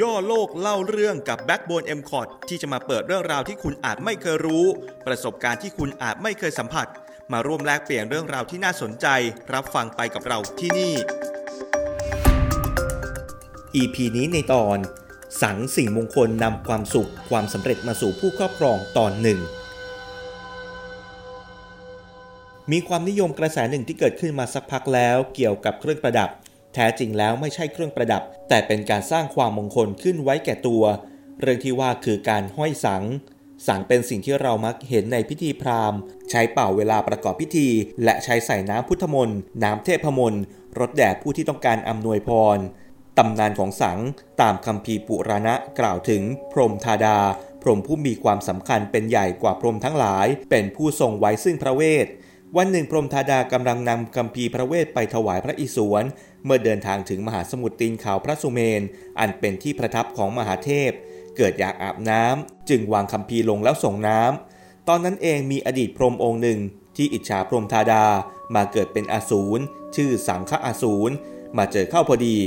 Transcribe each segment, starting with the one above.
ย่อโลกเล่าเรื่องกับ Backbone m c o t ที่จะมาเปิดเรื่องราวที่คุณอาจไม่เคยรู้ ประสบการณ์ที่คุณอาจไม่เคยสัมผัส มาร่วมแลกเปลี่ยนเรื่องราวที่น่าสนใจ รับฟังไปกับเราที่นี่ EP นี้ในตอน สังสิ่งมงคลนำความสุขความสำเร็จมาสู่ผู้ครอบครองตอนหนึ่งมีความนิยมกระแสหนึ่งที่เกิดขึ้นมาสักพักแล้วเกี่ยวกับเครื่องประดับ แท้จริงแล้วไม่ใช่เครื่องประดับ แต่เป็นการสร้างความมงคลขึ้นไว้แก่ตัว เรื่องที่ว่าคือการห้อยสัง สังเป็นสิ่งที่เรามักเห็นในพิธีพราหมณ์ ใช้เป่าเวลาประกอบพิธี และใช้ใส่น้ำพุทธมนต์ น้ำเทพมนต์รดแด่ผู้ที่ต้องการอำนวยพรตำนานของสังตามคำพีปุราณะกล่าวถึงพรหมธาดา พรหมผู้มีความสำคัญเป็นใหญ่กว่าพรหมทั้งหลาย เป็นผู้ทรงไว้ซึ่งพระเวท วันหนึ่งพรมธาดากำลังนำคำพีพระเวทไปถวายพระอิศวร เมื่อเดินทางถึงมหาสมุทรตีนเขาพระสุเมน อันเป็นที่ประทับของมหาเทพ เกิดอยากอาบน้ำจึงวางคำพีลงแล้วส่งน้ำตอนนั้นเองมีอดีตพรมองค์หนึ่ง ที่อิจฉาพรมธาดามาเกิดเป็นอสูรชื่อสังฆอสูรมาเจอเข้าพอดี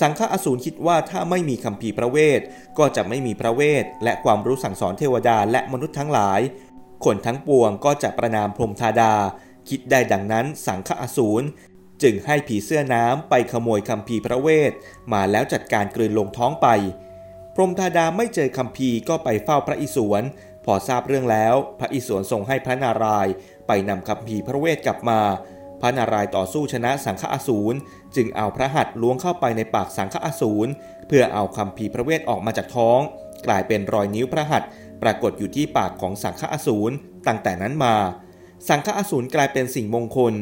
สังฆอสูรคิดว่าถ้าไม่มีคำพีพระเวทก็จะไม่มีพระเวทและความรู้สั่งสอนเทวดาและมนุษย์ทั้งหลาย คนทั้งปวงก็จะประนามพรมธาดา คิดได้ดังนั้นสังฆอสูรจึงให้ผีเสื้อน้ำไปขโมยคำพีพระเวท มาแล้วจัดการกลืนลงท้องไป พรมธาดาไม่เจอคำพีก็ไปเฝ้าพระอิศวร พอทราบเรื่องแล้ว พระอิศวรทรงให้พระนารายณ์ไปนำคำพีพระเวทกลับมา พระนารายณ์ต่อสู้ชนะสังฆอสูรจึงเอาพระหัตถ์ล้วงเข้าไปในปากสังฆอสูรเพื่อเอาคำพีพระเวทออกมาจากท้อง กลายเป็นรอยนิ้วพระหัตถ์ ปรากฏอยู่ที่ปากของสังฆอสูรตั้งแต่นั้นมา สังฆอสูรกลายเป็นสิ่งมงคล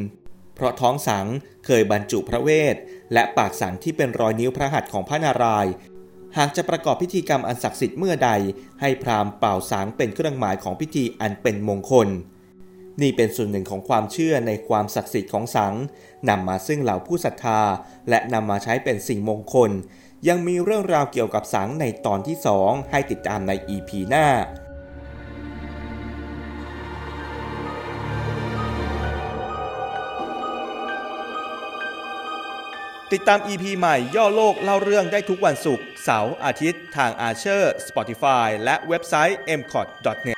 เพราะท้องสังเคยบรรจุพระเวท และปากสังที่เป็นรอยนิ้วพระหัตถ์ของพระนารายณ์หากจะประกอบพิธีกรรมอันศักดิ์สิทธิ์เมื่อใด ให้พราหมณ์เป่าสังเป็นเครื่องหมายของพิธีอันเป็นมงคล นี่เป็นส่วนหนึ่งของความเชื่อในความศักดิ์สิทธิ์ของสังนำมาซึ่งเหล่าผู้ศรัทธา และนำมาใช้เป็นสิ่งมงคล ยังมีเรื่องราวเกี่ยวกับสังในตอนที่ 2 ให้ติดตามใน EP หน้าติดตาม EP ใหม่ย่อโลกเล่าเรื่องได้ทุกวันศุกร์เสาร์อาทิตย์ ทาง Archer Spotify และเว็บไซต์ m c o t n e t